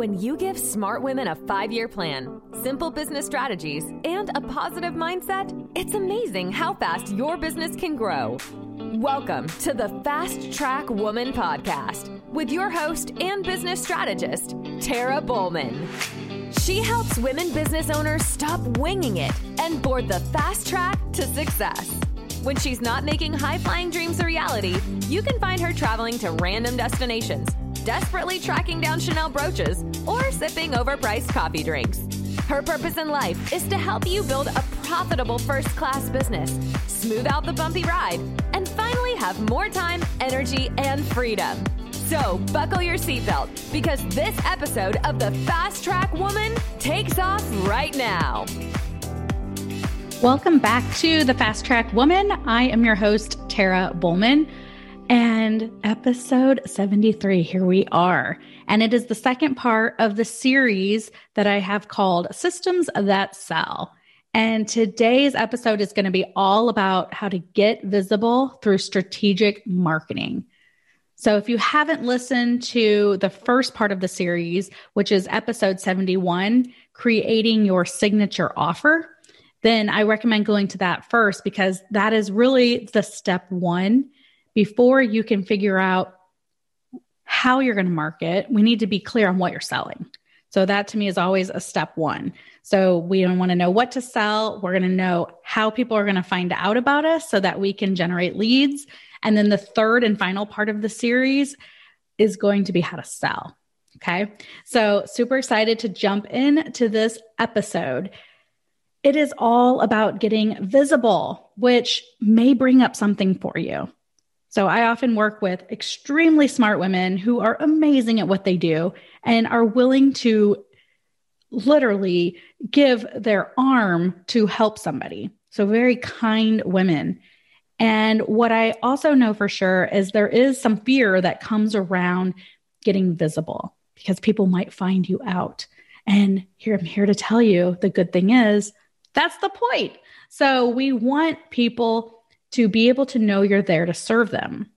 When you give smart women a five year plan, simple business strategies, and a positive mindset, it's amazing how fast your business can grow. Welcome to the Fast Track Woman Podcast with your host and business strategist, Terra Bohlmann. She helps women business owners stop winging it and board the fast track to success. When she's not making high flying dreams a reality, you can find her traveling to random destinations desperately tracking down Chanel brooches, or sipping overpriced coffee drinks. Her purpose in life is to help you build a profitable first class business, smooth out the bumpy ride, and finally have more time, energy, and freedom. So, buckle your seatbelt because this episode of the Fast Track Woman takes off right now. Welcome back to the Fast Track Woman. I am your host, Terra Bohlmann. And episode 73, here we are. And it is the second part of the series that I have called Systems That Sell. And today's episode is going to be all about how to get visible through strategic marketing. So, if you haven't listened to the first part of the series, which is episode 71, creating your signature offer, then I recommend going to that first because that is really the step one before you can figure out how you're going to market, we need to be clear on what you're selling. So that to me is always a step one. So we don't want to know what to sell. We're going to know how people are going to find out about us so that we can generate leads. And then the third and final part of the series is going to be how to sell. Okay. So super excited to jump into this episode. It is all about getting visible, which may bring up something for you. So I often work with extremely smart women who are amazing at what they do and are willing to literally give their arm to help somebody. So very kind women. And what I also know for sure is there is some fear that comes around getting visible because people might find you out. And here I'm here to tell you the good thing is that's the point. So we want people to be able to know you're there to serve them.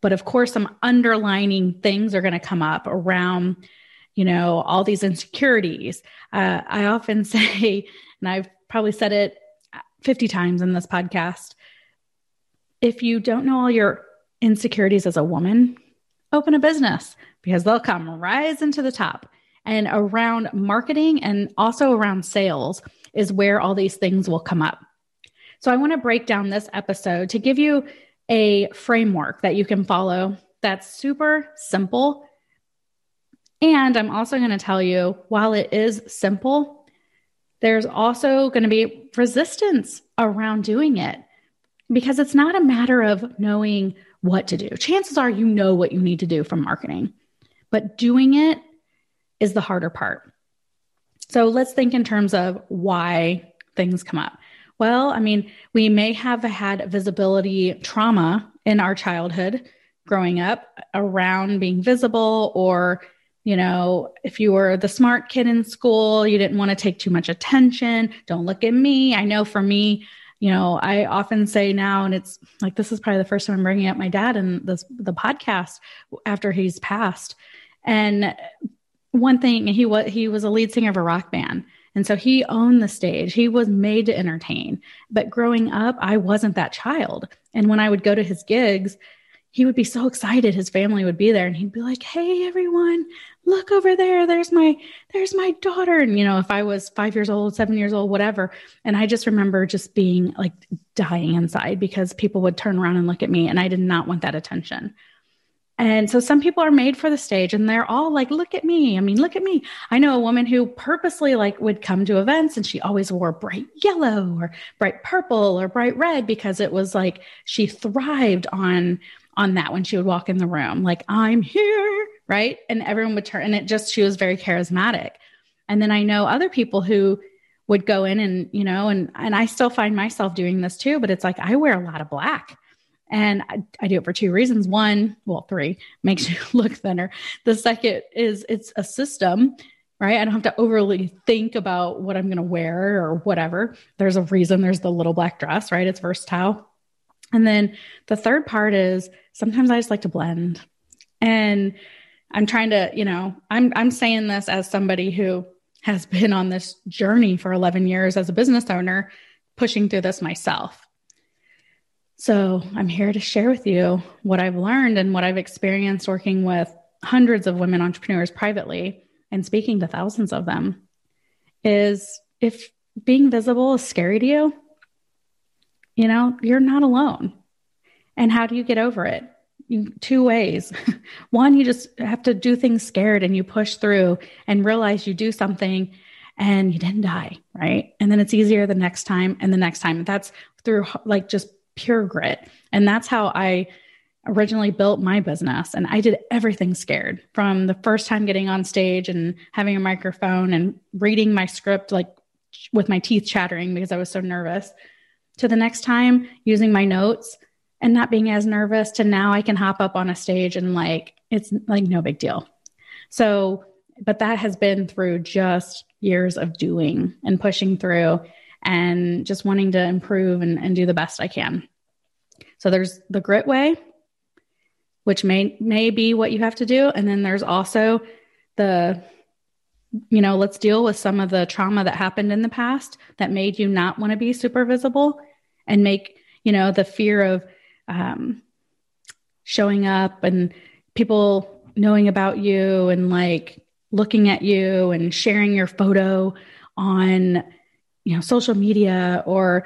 But of course, some underlining things are going to come up around, you know, all these insecurities. Uh, I often say, and I've probably said it 50 times in this podcast if you don't know all your insecurities as a woman, open a business because they'll come rise into the top. And around marketing and also around sales is where all these things will come up. So I want to break down this episode to give you a framework that you can follow that's super simple. And I'm also going to tell you while it is simple, there's also going to be resistance around doing it because it's not a matter of knowing what to do. Chances are you know what you need to do from marketing, but doing it is the harder part. So let's think in terms of why things come up. Well, I mean, we may have had visibility trauma in our childhood growing up around being visible or you know, if you were the smart kid in school, you didn't want to take too much attention. Don't look at me. I know for me, you know, I often say now, and it's like this is probably the first time I'm bringing up my dad in this the podcast after he's passed. And one thing he was he was a lead singer of a rock band, and so he owned the stage. He was made to entertain. But growing up, I wasn't that child. And when I would go to his gigs, he would be so excited his family would be there and he'd be like, "Hey everyone, look over there. There's my there's my daughter." And you know, if I was 5 years old, 7 years old, whatever, and I just remember just being like dying inside because people would turn around and look at me and I did not want that attention. And so some people are made for the stage and they're all like, look at me. I mean, look at me. I know a woman who purposely like would come to events and she always wore bright yellow or bright purple or bright red because it was like she thrived on on that when she would walk in the room. Like, I'm here, right? And everyone would turn and it just she was very charismatic. And then I know other people who would go in and, you know, and and I still find myself doing this too, but it's like I wear a lot of black and I, I, do it for two reasons. One, well, three makes you look thinner. The second is it's a system, right? I don't have to overly think about what I'm going to wear or whatever. There's a reason there's the little black dress, right? It's versatile. And then the third part is sometimes I just like to blend. And I'm trying to, you know, I'm I'm saying this as somebody who has been on this journey for 11 years as a business owner, pushing through this myself. So, I'm here to share with you what I've learned and what I've experienced working with hundreds of women entrepreneurs privately and speaking to thousands of them is if being visible is scary to you, you know, you're not alone. And how do you get over it? You, two ways. One, you just have to do things scared and you push through and realize you do something and you didn't die, right? And then it's easier the next time and the next time. That's through like just pure grit. And that's how I originally built my business and I did everything scared from the first time getting on stage and having a microphone and reading my script like with my teeth chattering because I was so nervous to the next time using my notes and not being as nervous to now I can hop up on a stage and like it's like no big deal. So, but that has been through just years of doing and pushing through and just wanting to improve and, and do the best I can. So there's the grit way, which may may be what you have to do. And then there's also the you know let's deal with some of the trauma that happened in the past that made you not want to be super visible and make you know the fear of um, showing up and people knowing about you and like looking at you and sharing your photo on you know social media or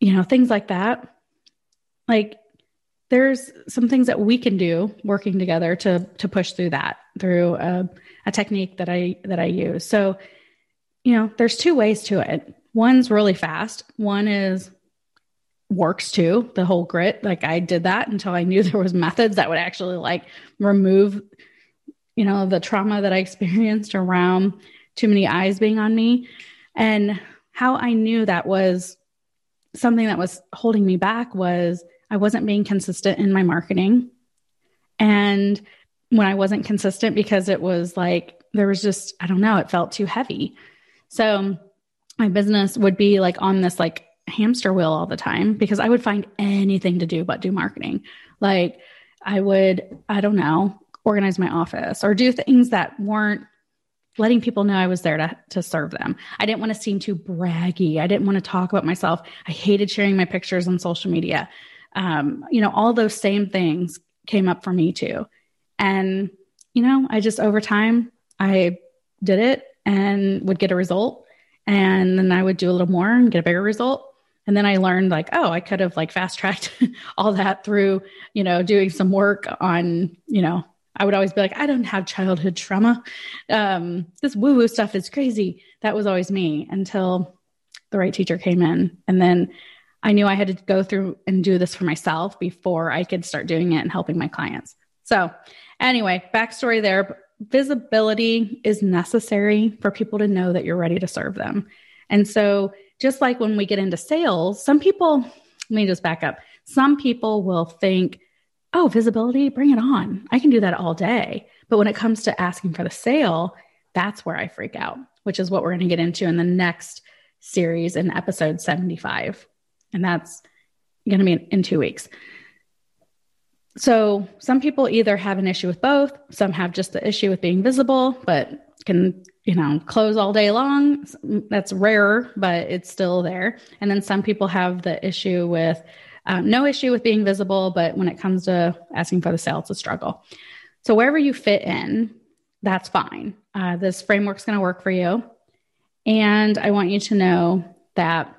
you know things like that like there's some things that we can do working together to to push through that through a, a technique that I that I use. So, you know, there's two ways to it. One's really fast. One is works too. The whole grit, like I did that until I knew there was methods that would actually like remove, you know, the trauma that I experienced around too many eyes being on me, and how I knew that was something that was holding me back was I wasn't being consistent in my marketing. And when I wasn't consistent because it was like, there was just, I don't know, it felt too heavy. So my business would be like on this like hamster wheel all the time because I would find anything to do but do marketing. Like I would, I don't know, organize my office or do things that weren't letting people know I was there to, to serve them. I didn't want to seem too braggy. I didn't want to talk about myself. I hated sharing my pictures on social media um, you know, all those same things came up for me too. And, you know, I just over time, I did it and would get a result. And then I would do a little more and get a bigger result. And then I learned like, oh, I could have like fast tracked all that through, you know, doing some work on, you know, I would always be like, I don't have childhood trauma. Um, this woo woo stuff is crazy. That was always me until the right teacher came in. And then I knew I had to go through and do this for myself before I could start doing it and helping my clients. So, anyway, backstory there visibility is necessary for people to know that you're ready to serve them. And so, just like when we get into sales, some people, let me just back up. Some people will think, oh, visibility, bring it on. I can do that all day. But when it comes to asking for the sale, that's where I freak out, which is what we're going to get into in the next series in episode 75 and that's going to be in, two weeks. So some people either have an issue with both, some have just the issue with being visible, but can, you know, close all day long. That's rarer, but it's still there. And then some people have the issue with um, no issue with being visible, but when it comes to asking for the sale, it's a struggle. So wherever you fit in, that's fine. Uh, this framework's going to work for you. And I want you to know that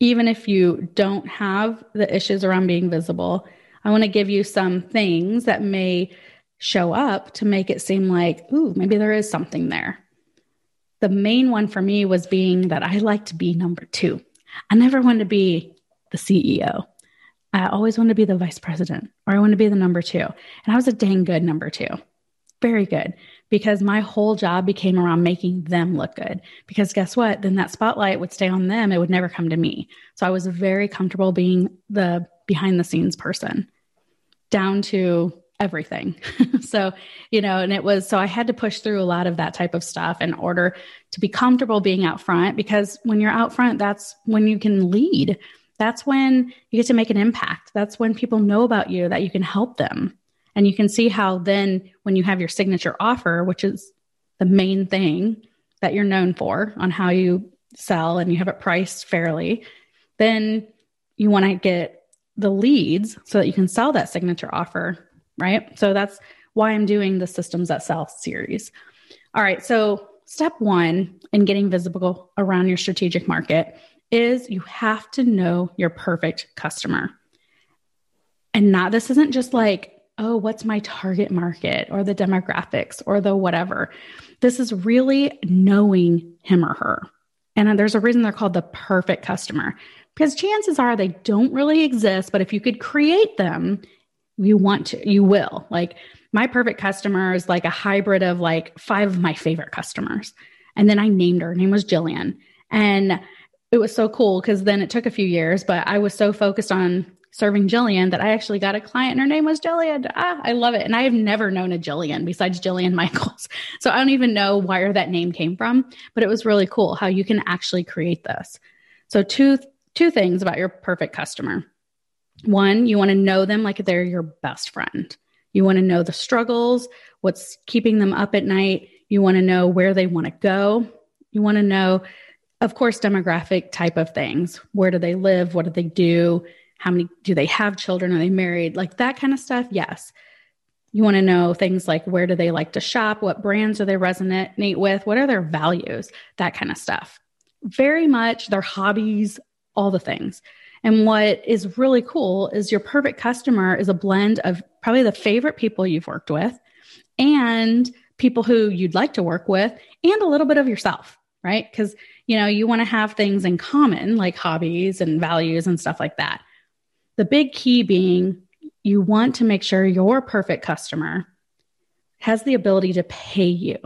even if you don't have the issues around being visible, I want to give you some things that may show up to make it seem like, ooh, maybe there is something there. The main one for me was being that I like to be number two. I never wanted to be the CEO. I always wanted to be the vice president or I wanted to be the number two. And I was a dang good number two. Very good because my whole job became around making them look good. Because guess what? Then that spotlight would stay on them. It would never come to me. So I was very comfortable being the behind the scenes person down to everything. so, you know, and it was so I had to push through a lot of that type of stuff in order to be comfortable being out front because when you're out front, that's when you can lead. That's when you get to make an impact. That's when people know about you that you can help them. And you can see how then when you have your signature offer, which is the main thing that you're known for on how you sell and you have it priced fairly, then you want to get the leads so that you can sell that signature offer, right? So that's why I'm doing the Systems That Sell series. All right. So, step one in getting visible around your strategic market is you have to know your perfect customer. And not, this isn't just like, oh, what's my target market or the demographics or the whatever. This is really knowing him or her. And there's a reason they're called the perfect customer because chances are they don't really exist. But if you could create them, you want to, you will. Like my perfect customer is like a hybrid of like five of my favorite customers. And then I named her. Her name was Jillian. And it was so cool because then it took a few years, but I was so focused on serving Jillian that I actually got a client and her name was Jillian. Ah, I love it. And I have never known a Jillian besides Jillian Michaels. So I don't even know where that name came from, but it was really cool how you can actually create this. So two two things about your perfect customer. One, you want to know them like they're your best friend. You want to know the struggles, what's keeping them up at night. You want to know where they want to go. You want to know, of course, demographic type of things. Where do they live? What do they do? How many do they have children? Are they married? Like that kind of stuff. Yes. You want to know things like where do they like to shop? What brands do they resonate with? What are their values? That kind of stuff. Very much their hobbies, all the things. And what is really cool is your perfect customer is a blend of probably the favorite people you've worked with and people who you'd like to work with and a little bit of yourself, right? Because, you know, you want to have things in common like hobbies and values and stuff like that. The big key being you want to make sure your perfect customer has the ability to pay you.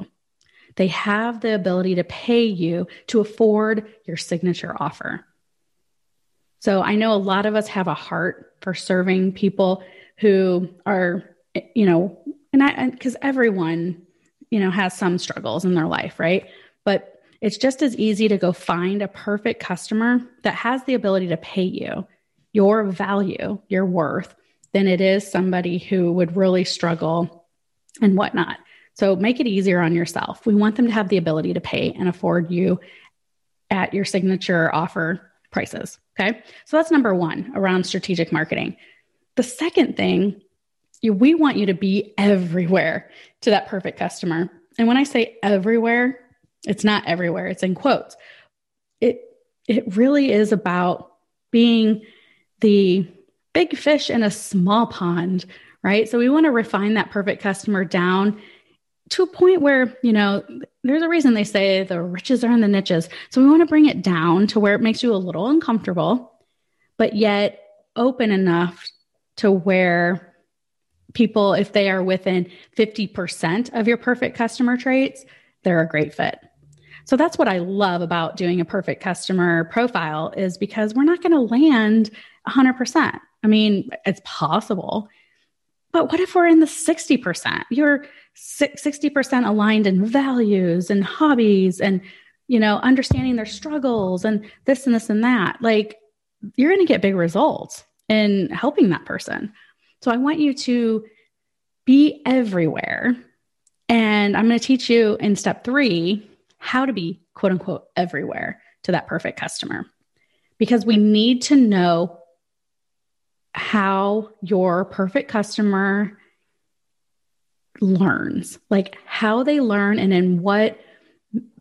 They have the ability to pay you to afford your signature offer. So I know a lot of us have a heart for serving people who are, you know, and I, because everyone, you know, has some struggles in their life, right? But it's just as easy to go find a perfect customer that has the ability to pay you your value, your worth, than it is somebody who would really struggle and whatnot. So make it easier on yourself. We want them to have the ability to pay and afford you at your signature offer prices. Okay. So that's number one around strategic marketing. The second thing, we want you to be everywhere to that perfect customer. And when I say everywhere, it's not everywhere, it's in quotes. It it really is about being the big fish in a small pond, right? So we want to refine that perfect customer down to a point where, you know, there's a reason they say the riches are in the niches. So we want to bring it down to where it makes you a little uncomfortable, but yet open enough to where people, if they are within 50% of your perfect customer traits, they're a great fit. So that's what I love about doing a perfect customer profile is because we're not going to land 100%. I mean, it's possible. But what if we're in the 60%? You're 60% aligned in values and hobbies and you know understanding their struggles and this and this and that like you're going to get big results in helping that person so i want you to be everywhere and i'm going to teach you in step 3 how to be quote unquote everywhere to that perfect customer because we need to know how your perfect customer learns, like how they learn and in what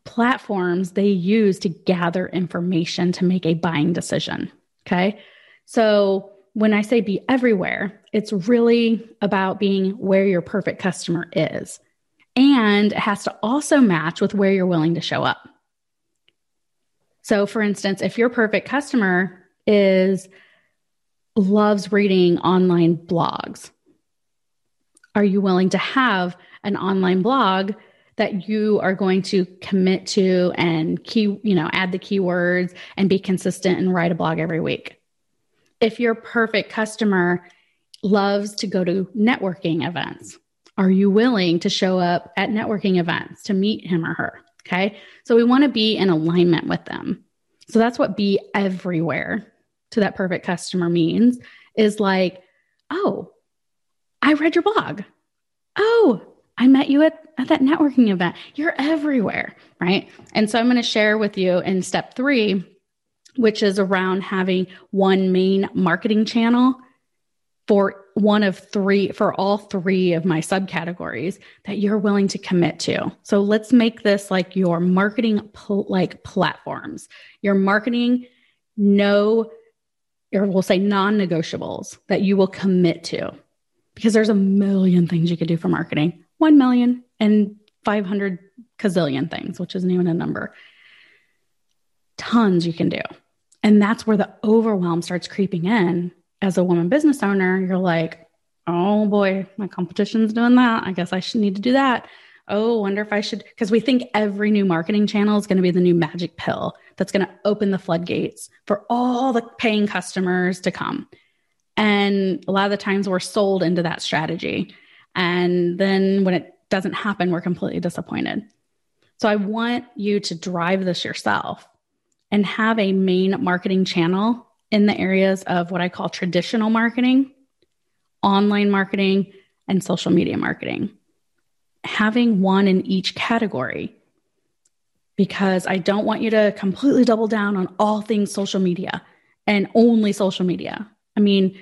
platforms they use to gather information to make a buying decision. Okay. So when I say be everywhere, it's really about being where your perfect customer is. And it has to also match with where you're willing to show up. So, for instance, if your perfect customer is loves reading online blogs, are you willing to have an online blog that you are going to commit to and key, you know, add the keywords and be consistent and write a blog every week? If your perfect customer loves to go to networking events, are you willing to show up at networking events to meet him or her? Okay. So we want to be in alignment with them. So that's what be everywhere to that perfect customer means is like, oh, I read your blog. Oh, I met you at, at that networking event. You're everywhere, right? And so I'm going to share with you in step three, which is around having one main marketing channel for one of three, for all three of my subcategories that you're willing to commit to. So let's make this like your marketing, pl- like platforms, your marketing, no, or we'll say non negotiables that you will commit to because there's a million things you could do for marketing. 1 million and 500 gazillion things, which isn't even a number. Tons you can do. And that's where the overwhelm starts creeping in. As a woman business owner, you're like, oh boy, my competition's doing that. I guess I should need to do that. Oh, wonder if I should, because we think every new marketing channel is going to be the new magic pill that's going to open the floodgates for all the paying customers to come. And a lot of the times we're sold into that strategy. And then when it doesn't happen, we're completely disappointed. So I want you to drive this yourself and have a main marketing channel in the areas of what I call traditional marketing, online marketing, and social media marketing. Having one in each category because I don't want you to completely double down on all things social media and only social media. I mean,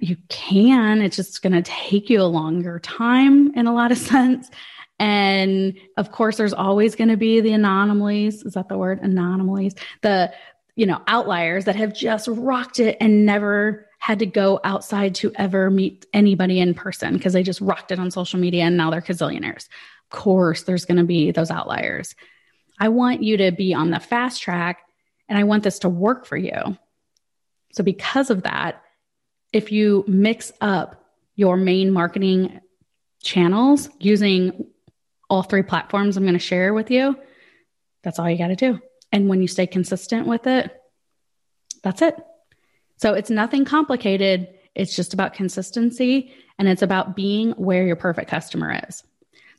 you can, it's just going to take you a longer time in a lot of sense. And of course, there's always going to be the anomalies. Is that the word? Anomalies. The, you know, outliers that have just rocked it and never had to go outside to ever meet anybody in person because they just rocked it on social media and now they're gazillionaires. Of course, there's going to be those outliers. I want you to be on the fast track and I want this to work for you. So, because of that, if you mix up your main marketing channels using all three platforms I'm going to share with you, that's all you got to do. And when you stay consistent with it, that's it. So it's nothing complicated. It's just about consistency and it's about being where your perfect customer is.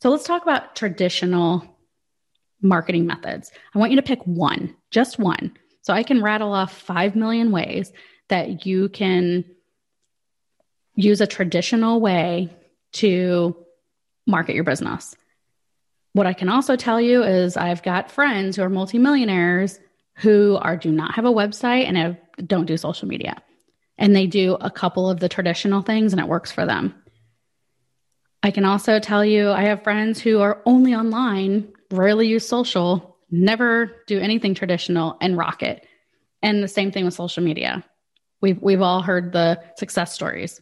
So let's talk about traditional marketing methods. I want you to pick one, just one. So I can rattle off 5 million ways that you can use a traditional way to market your business. What I can also tell you is I've got friends who are multimillionaires who are do not have a website and have, don't do social media. And they do a couple of the traditional things and it works for them. I can also tell you I have friends who are only online, rarely use social, never do anything traditional and rock it. And the same thing with social media. We've we've all heard the success stories.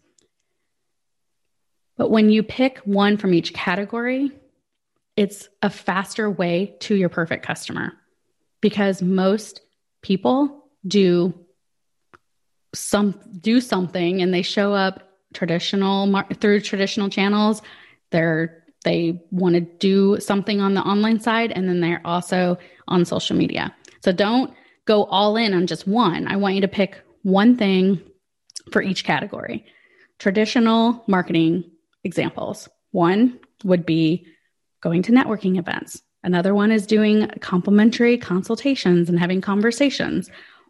But when you pick one from each category, it's a faster way to your perfect customer because most people do some do something and they show up traditional through traditional channels they're they want to do something on the online side and then they're also on social media so don't go all in on just one i want you to pick one thing for each category traditional marketing examples. One would be going to networking events. Another one is doing complimentary consultations and having conversations.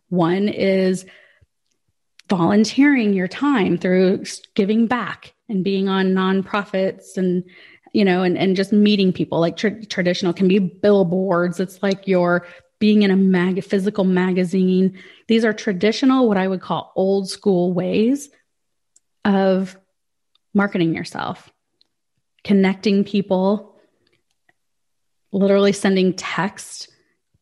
One is volunteering your time through giving back and being on nonprofits and you know and, and just meeting people. Like tra- traditional can be billboards. It's like you're being in a mag physical magazine. These are traditional what i would call old school ways of marketing yourself, connecting people, literally sending text,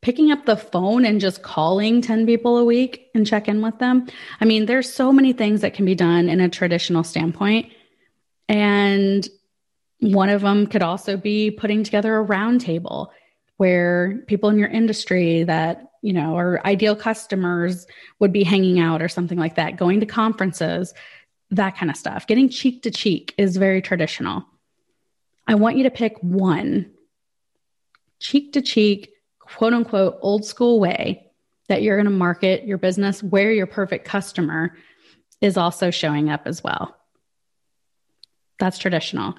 picking up the phone and just calling 10 people a week and check in with them. I mean, there's so many things that can be done in a traditional standpoint. And one of them could also be putting together a roundtable where people in your industry that you know or ideal customers would be hanging out or something like that going to conferences that kind of stuff. Getting cheek to cheek is very traditional. I want you to pick one cheek to cheek, quote unquote, old school way that you're going to market your business where your perfect customer is also showing up as well. That's traditional.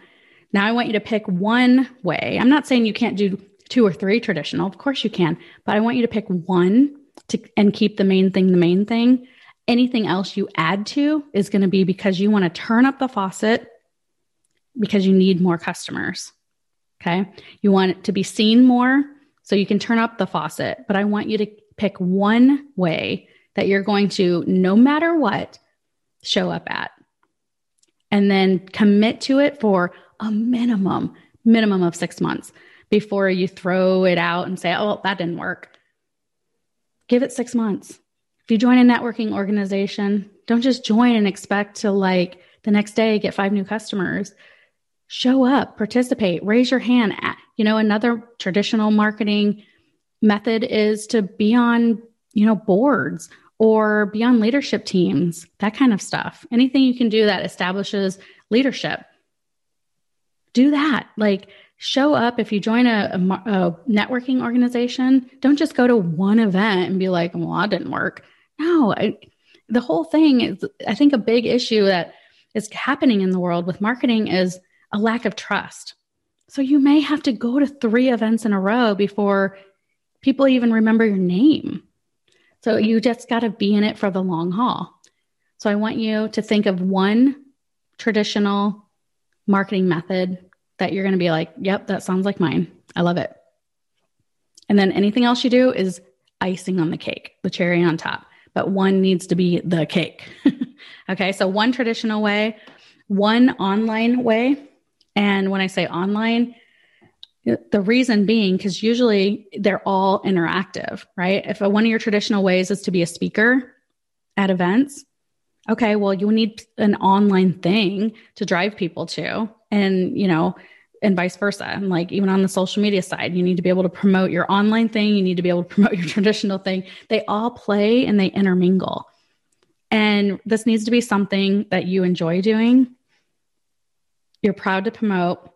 Now I want you to pick one way. I'm not saying you can't do two or three traditional. Of course you can, but I want you to pick one to and keep the main thing the main thing anything else you add to is going to be because you want to turn up the faucet because you need more customers. Okay. You want it to be seen more so you can turn up the faucet, but I want you to pick one way that you're going to, no matter what, show up at. And then commit to it for a minimum, minimum of six months before you throw it out and say, oh, that didn't work. Give it six months. If you join a networking organization, don't just join and expect to like the next day get five new customers. Show up, participate, raise your hand. You know, another traditional marketing method is to be on, you know, boards or be on leadership teams, that kind of stuff. Anything you can do that establishes leadership. Do that. Like, show up if you join a, a, a, networking organization don't just go to one event and be like well that didn't work no I, the whole thing is i think a big issue that is happening in the world with marketing is a lack of trust so you may have to go to three events in a row before people even remember your name so you just got to be in it for the long haul so i want you to think of one traditional marketing method that you're going to be like, yep, that sounds like mine. I love it. And then anything else you do is icing on the cake, the cherry on top. But one needs to be the cake. okay. So one traditional way, one online way. And when I say online, the reason being, because usually they're all interactive, right? If one of your traditional ways is to be a speaker at events, okay, well, you need an online thing to drive people to. And, you know, and vice versa. And like even on the social media side, you need to be able to promote your online thing, you need to be able to promote your traditional thing. They all play and they intermingle. And this needs to be something that you enjoy doing. You're proud to promote,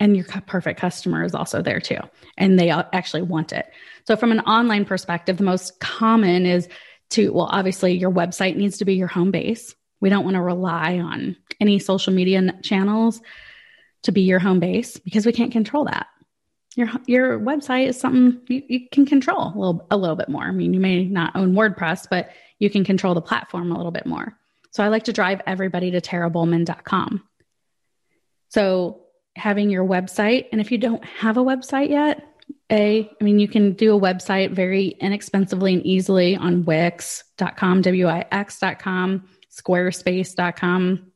and your perfect customer is also there too. And they actually want it. So, from an online perspective, the most common is to, well, obviously, your website needs to be your home base. We don't want to rely on any social media channels to be your home base because we can't control that. Your your website is something you, you can control a little a little bit more. I mean, you may not own WordPress, but you can control the platform a little bit more. So I like to drive everybody to terrabohlmann.com. So having your website, and if you don't have a website yet, a, I mean, you can do a website very inexpensively and easily on Wix.com, W-I-X.com, Squarespace.com,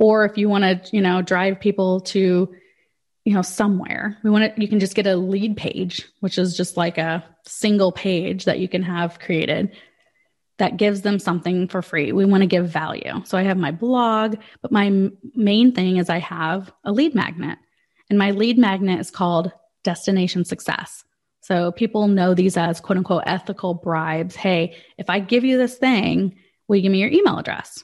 or if you want to you know drive people to you know somewhere we want to you can just get a lead page which is just like a single page that you can have created that gives them something for free we want to give value so i have my blog but my m- main thing is i have a lead magnet and my lead magnet is called destination success so people know these as quote unquote ethical bribes hey if i give you this thing will you give me your email address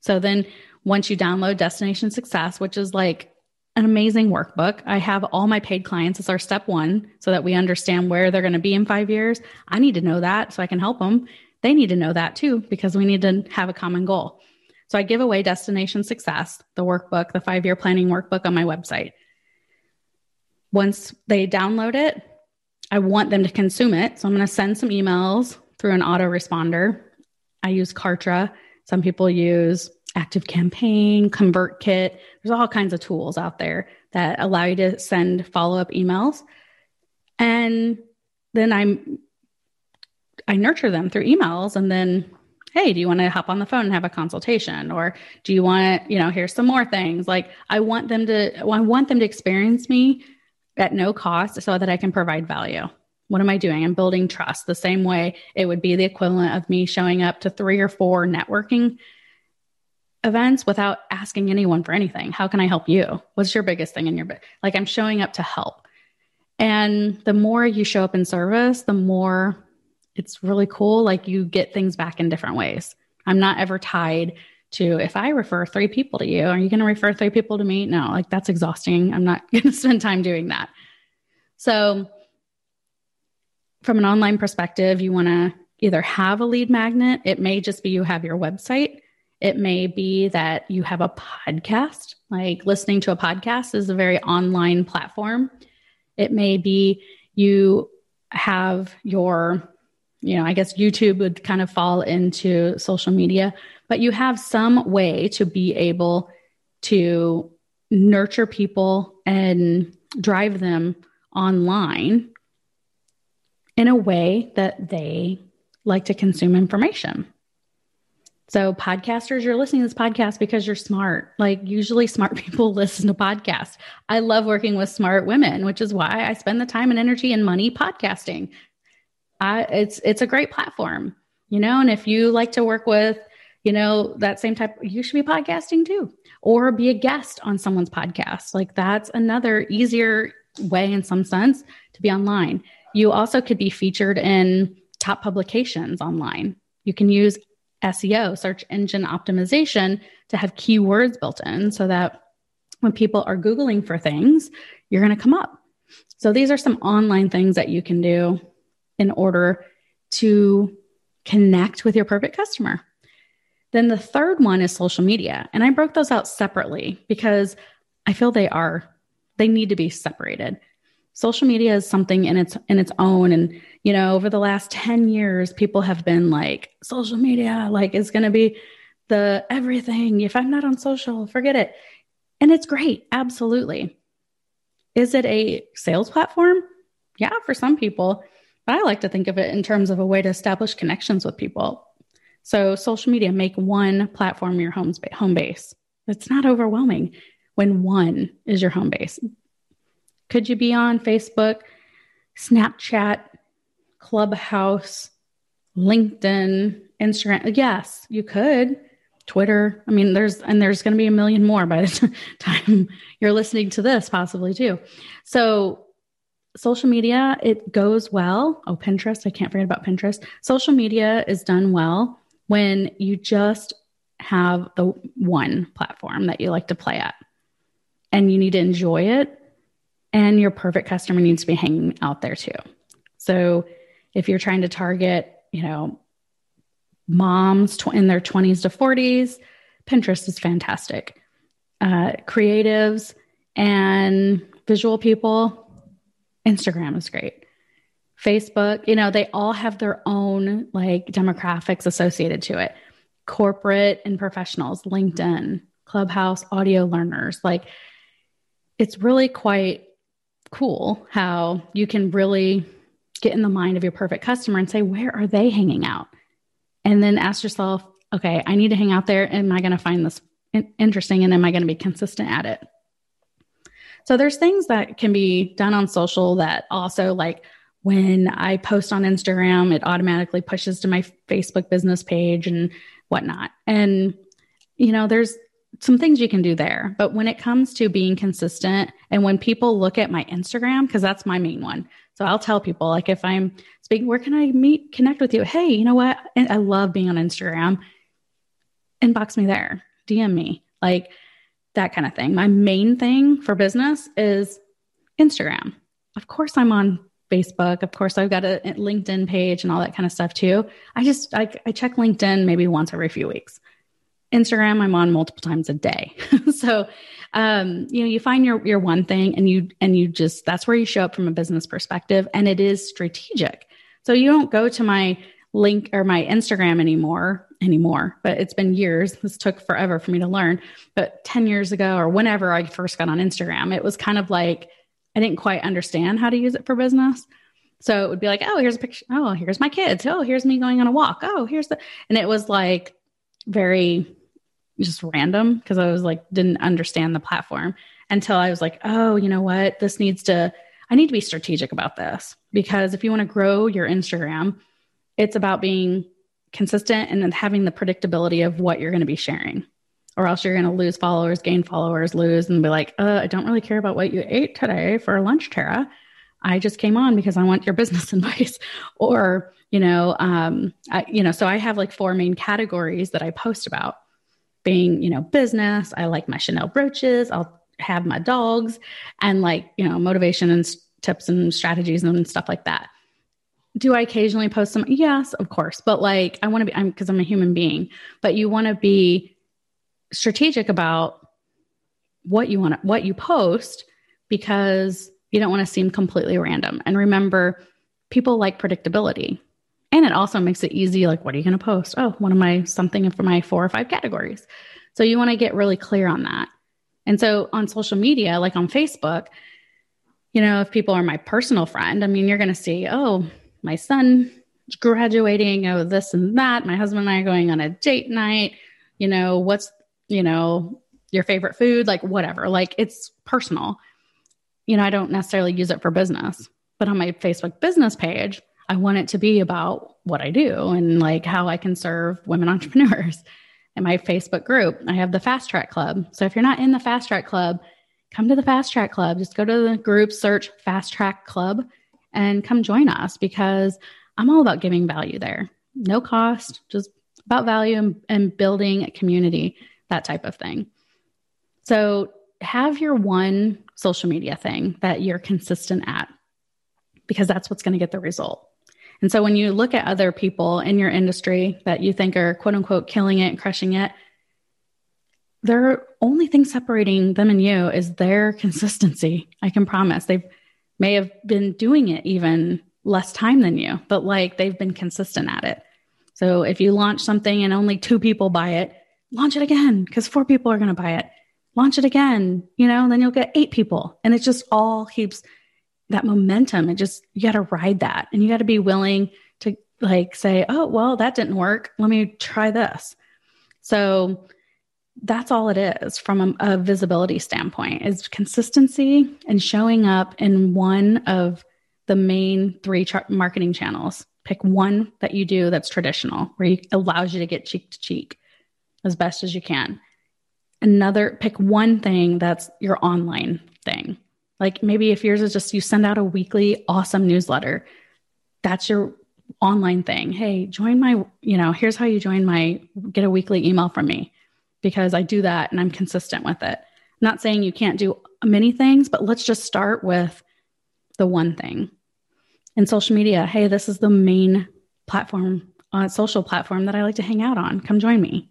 so then once you download Destination Success, which is like an amazing workbook. I have all my paid clients as our step one so that we understand where they're going to be in five years. I need to know that so I can help them. They need to know that too because we need to have a common goal. So I give away Destination Success, the workbook, the five year planning workbook on my website. Once they download it, I want them to consume it. So I'm going to send some emails through an autoresponder. I use Kartra. Some people use Active Campaign, ConvertKit. There's all kinds of tools out there that allow you to send follow up emails. And then I'm I nurture them through emails and then hey, do you want to hop on the phone and have a consultation or do you want, you know, here's some more things. Like I want them to I want them to experience me at no cost so that I can provide value. What am I doing? I'm building trust the same way it would be the equivalent of me showing up to three or four networking events without asking anyone for anything. How can I help you? What's your biggest thing in your like I'm showing up to help. And the more you show up in service, the more it's really cool like you get things back in different ways. I'm not ever tied to if I refer three people to you, are you going to refer three people to me? No, like that's exhausting. I'm not going to spend time doing that. So from an online perspective, you want to either have a lead magnet, it may just be you have your website it may be that you have a podcast, like listening to a podcast is a very online platform. It may be you have your, you know, I guess YouTube would kind of fall into social media, but you have some way to be able to nurture people and drive them online in a way that they like to consume information. So, podcasters, you're listening to this podcast because you're smart. Like, usually, smart people listen to podcasts. I love working with smart women, which is why I spend the time and energy and money podcasting. I, it's it's a great platform, you know. And if you like to work with, you know, that same type, you should be podcasting too, or be a guest on someone's podcast. Like that's another easier way, in some sense, to be online. You also could be featured in top publications online. You can use SEO, search engine optimization, to have keywords built in so that when people are Googling for things, you're going to come up. So these are some online things that you can do in order to connect with your perfect customer. Then the third one is social media. And I broke those out separately because I feel they are, they need to be separated. Social media is something in its in its own and you know over the last 10 years people have been like social media like is going to be the everything if I'm not on social forget it. And it's great, absolutely. Is it a sales platform? Yeah, for some people. But I like to think of it in terms of a way to establish connections with people. So, social media, make one platform your home, home base. It's not overwhelming when one is your home base. Could you be on Facebook, Snapchat, Clubhouse, LinkedIn, Instagram? Yes, you could. Twitter. I mean, there's, and there's going to be a million more by the time you're listening to this, possibly too. So, social media, it goes well. Oh, Pinterest, I can't forget about Pinterest. Social media is done well when you just have the one platform that you like to play at and you need to enjoy it and your perfect customer needs to be hanging out there too. So if you're trying to target, you know, moms in their 20s to 40s, Pinterest is fantastic. Uh, creatives and visual people, Instagram is great. Facebook, you know, they all have their own like demographics associated to it. Corporate and professionals, LinkedIn, Clubhouse, audio learners. Like it's really quite cool how you can really get in the mind of your perfect customer and say, where are they hanging out? And then ask yourself, okay, I need to hang out there. Am I going to find this interesting? And am I going to be consistent at it? So there's things that can be done on social that also like when I post on Instagram, it automatically pushes to my Facebook business page and whatnot. And, you know, there's some things you can do there. But when it comes to being consistent and when people look at my Instagram, because that's my main one. So I'll tell people, like, if I'm speaking, where can I meet, connect with you? Hey, you know what? I love being on Instagram. Inbox me there, DM me. Like, that kind of thing. My main thing for business is Instagram. Of course, I'm on Facebook. Of course, I've got a LinkedIn page and all that kind of stuff too. I just I, I check LinkedIn maybe once every few weeks. Instagram, I'm on multiple times a day. so, um, you know, you find your your one thing, and you and you just that's where you show up from a business perspective, and it is strategic. So you don't go to my link or my Instagram anymore anymore, but it's been years. This took forever for me to learn. But 10 years ago or whenever I first got on Instagram, it was kind of like I didn't quite understand how to use it for business. So it would be like, oh, here's a picture. Oh, here's my kids. Oh, here's me going on a walk. Oh, here's the, and it was like very just random because I was like, didn't understand the platform until I was like, oh, you know what? This needs to, I need to be strategic about this because if you want to grow your Instagram, it's about being consistent and having the predictability of what you're going to be sharing. Or else you're going to lose followers, gain followers, lose, and be like, uh, I don't really care about what you ate today for lunch, Terra. I just came on because I want your business advice. or, you know, um, I, you know, so I have like four main categories that I post about being, you know, business. I like my Chanel brooches. I'll have my dogs and like, you know, motivation and tips and strategies and stuff like that. Do I occasionally post some? Yes, of course. But like, I want to be, I'm because I'm a human being, but you want to be strategic about what you want to, what you post because you don't want to seem completely random. And remember, people like predictability. And it also makes it easy. Like, what are you going to post? Oh, one of my something for my four or five categories. So you want to get really clear on that. And so on social media, like on Facebook, you know, if people are my personal friend, I mean, you're going to see, oh, my son graduating, oh, this and that. My husband and I are going on a date night. You know, what's, you know, your favorite food, like whatever. Like it's personal. You know, I don't necessarily use it for business, but on my Facebook business page, I want it to be about what I do and like how I can serve women entrepreneurs. In my Facebook group, I have the Fast Track Club. So if you're not in the Fast Track Club, come to the Fast Track Club. Just go to the group, search Fast Track Club, and come join us because I'm all about giving value there. No cost, just about value and, and building a community, that type of thing. So have your one social media thing that you're consistent at because that's what's going to get the result. And so when you look at other people in your industry that you think are quote unquote killing it, and crushing it, their only thing separating them and you is their consistency. I can promise. They may have been doing it even less time than you, but like they've been consistent at it. So if you launch something and only two people buy it, launch it again because four people are going to buy it. Launch it again, you know, and then you'll get eight people. And it just all keeps that momentum. It just, you got to ride that and you got to be willing to like say, oh, well, that didn't work. Let me try this. So that's all it is from a, a visibility standpoint is consistency and showing up in one of the main three marketing channels. Pick one that you do that's traditional, where you allows you to get cheek to cheek as best as you can. Another, pick one thing that's your online thing. Like maybe if yours is just you send out a weekly awesome newsletter, that's your online thing. Hey, join my, you know, here's how you join my, get a weekly email from me because I do that and I'm consistent with it. I'm not saying you can't do many things, but let's just start with the one thing and social media. Hey, this is the main platform, uh, social platform that I like to hang out on. Come join me.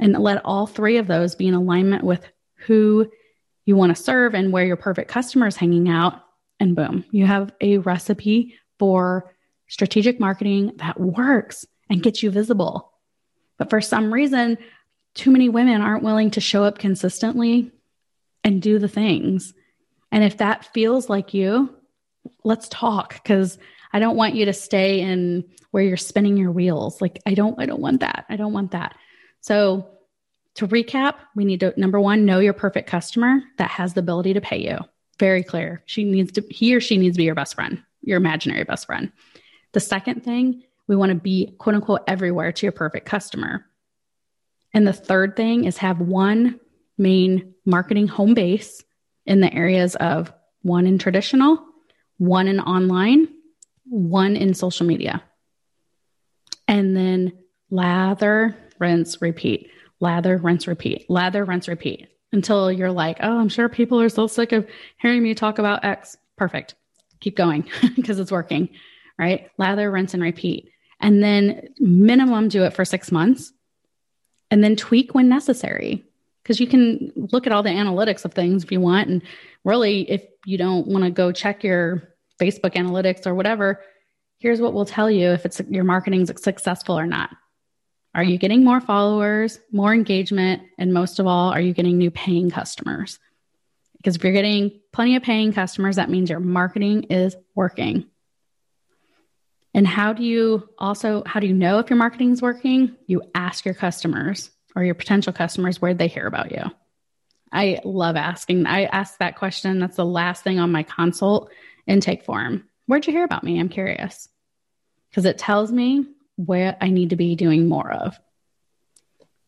And let all three of those be in alignment with who you want to serve and where your perfect customer is hanging out. And boom, you have a recipe for strategic marketing that works and gets you visible. But for some reason, too many women aren't willing to show up consistently and do the things. And if that feels like you, let's talk because I don't want you to stay in where you're spinning your wheels. Like I don't I don't want that. I don't want that. So to recap, we need to number 1 know your perfect customer that has the ability to pay you. Very clear. She needs to he or she needs to be your best friend, your imaginary best friend. The second thing, we want to be quote unquote everywhere to your perfect customer. And the third thing is have one main marketing home base in the areas of one in traditional one in online, one in social media. And then lather, rinse, repeat, lather, rinse, repeat, lather, rinse, repeat until you're like, oh, I'm sure people are so sick of hearing me talk about X. Perfect. Keep going because it's working, right? Lather, rinse, and repeat. And then minimum do it for six months and then tweak when necessary because you can look at all the analytics of things if you want. And really, if you don't want to go check your Facebook analytics or whatever, here's what we'll tell you if it's your marketing's successful or not. Are you getting more followers, more engagement, and most of all, are you getting new paying customers? Because if you're getting plenty of paying customers, that means your marketing is working. And how do you also how do you know if your marketing is working? You ask your customers or your potential customers where they hear about you. I love asking. I ask that question. That's the last thing on my consult intake form. Where'd you hear about me? I'm curious. Because it tells me where I need to be doing more of.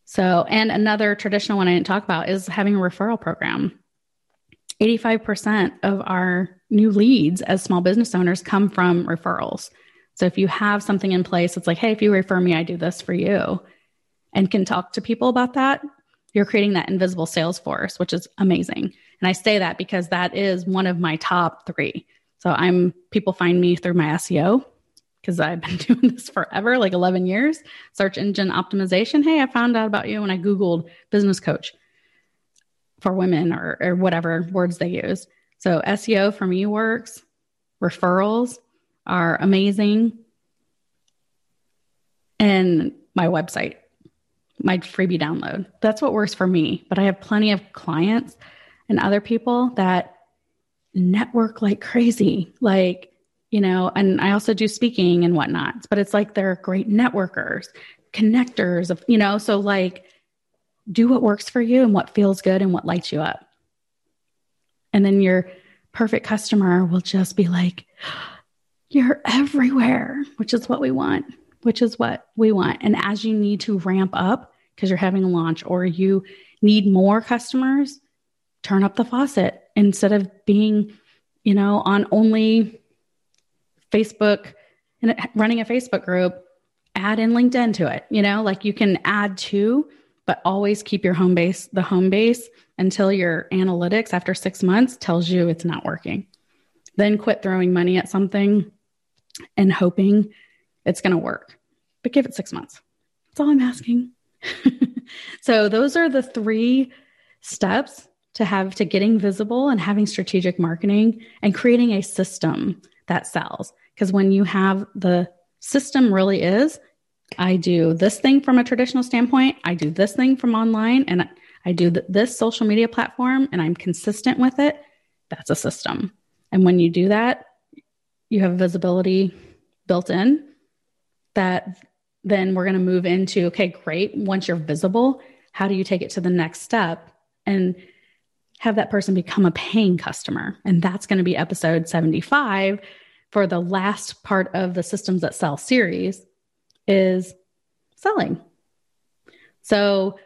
So, and another traditional one I didn't talk about is having a referral program. 85% of our new leads as small business owners come from referrals. So if you have something in place, it's like, hey, if you refer me, I do this for you and can talk to people about that, you're creating that invisible sales force, which is amazing. And I say that because that is one of my top three. So I'm people find me through my SEO because I've been doing this forever, like 11 years. Search engine optimization. Hey, I found out about you when I Googled business coach for women or, or whatever words they use. So SEO for me works. Referrals are amazing. And my website my freebie download. That's what works for me. But I have plenty of clients and other people that network like crazy. Like, you know, and I also do speaking and whatnot, but it's like they're great networkers, connectors of, you know, so like do what works for you and what feels good and what lights you up. And then your perfect customer will just be like, you're everywhere, which is what we want, which is what we want. And as you need to ramp up because you're having a launch or you need more customers, turn up the faucet instead of being, you know, on only Facebook and running a Facebook group, add in LinkedIn to it. You know, like you can add to, but always keep your home base the home base until your analytics after six months tells you it's not working. Then quit throwing money at something and hoping it's going to work. But give it six months. That's all I'm asking. so, those are the three steps to have to getting visible and having strategic marketing and creating a system that sells. Because when you have the system really is, I do this thing from a traditional standpoint, I do this thing from online, and I do th- this social media platform, and I'm consistent with it. That's a system. And when you do that, you have visibility built in that then we're going to move into okay, great. Once you're visible, how do you take it to the next step and have that person become a paying customer? And that's going to be episode 75 for the last part of the Systems That Sell series is selling. So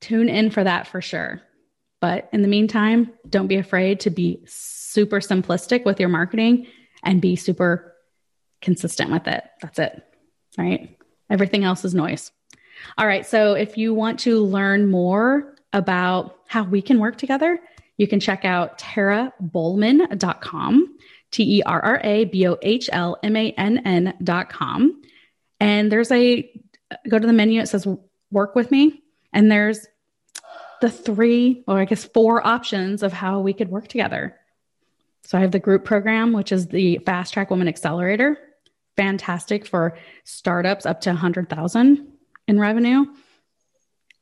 tune in for that for sure. But in the meantime, don't be afraid to be super simplistic with your marketing and be super consistent with it. That's it. Right. Everything else is noise. All right. So if you want to learn more about how we can work together, you can check out terrabohlmann.com, T E R R A B O H L M A N N.com. And there's a go to the menu, it says work with me. And there's the three, or I guess four options of how we could work together. So I have the group program, which is the Fast Track Woman Accelerator. Fantastic for startups up to 100,000 in revenue.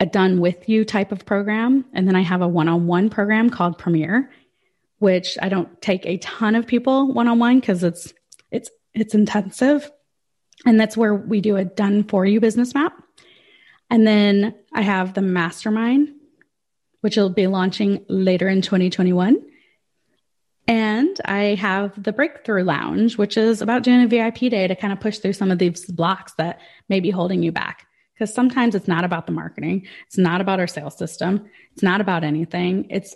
A done with you type of program. And then I have a one on one program called Premier, which I don't take a ton of people one on one because it's it's it's intensive. And that's where we do a done for you business map. And then I have the mastermind, which will be launching later in 2021. And I have the Breakthrough Lounge, which is about doing a VIP day to kind of push through some of these blocks that may be holding you back. Because sometimes it's not about the marketing, it's not about our sales system, it's not about anything. It's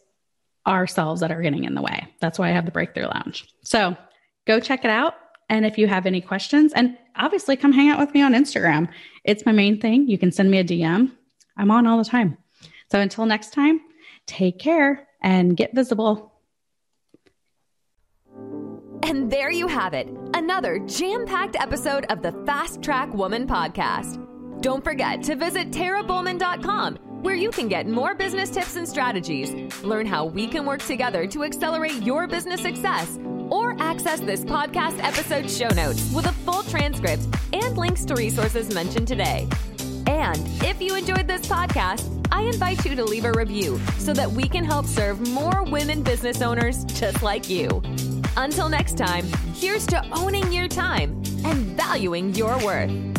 ourselves that are getting in the way. That's why I have the Breakthrough Lounge. So go check it out. And if you have any questions, and obviously come hang out with me on Instagram, it's my main thing. You can send me a DM. I'm on all the time. So until next time, take care and get visible. And there you have it, another jam packed episode of the Fast Track Woman podcast. Don't forget to visit terrabohlmann.com where you can get more business tips and strategies, learn how we can work together to accelerate your business success, or access this podcast episode show notes with a full transcript and links to resources mentioned today. And if you enjoyed this podcast, I invite you to leave a review so that we can help serve more women business owners just like you. Until next time, here's to owning your time and valuing your worth.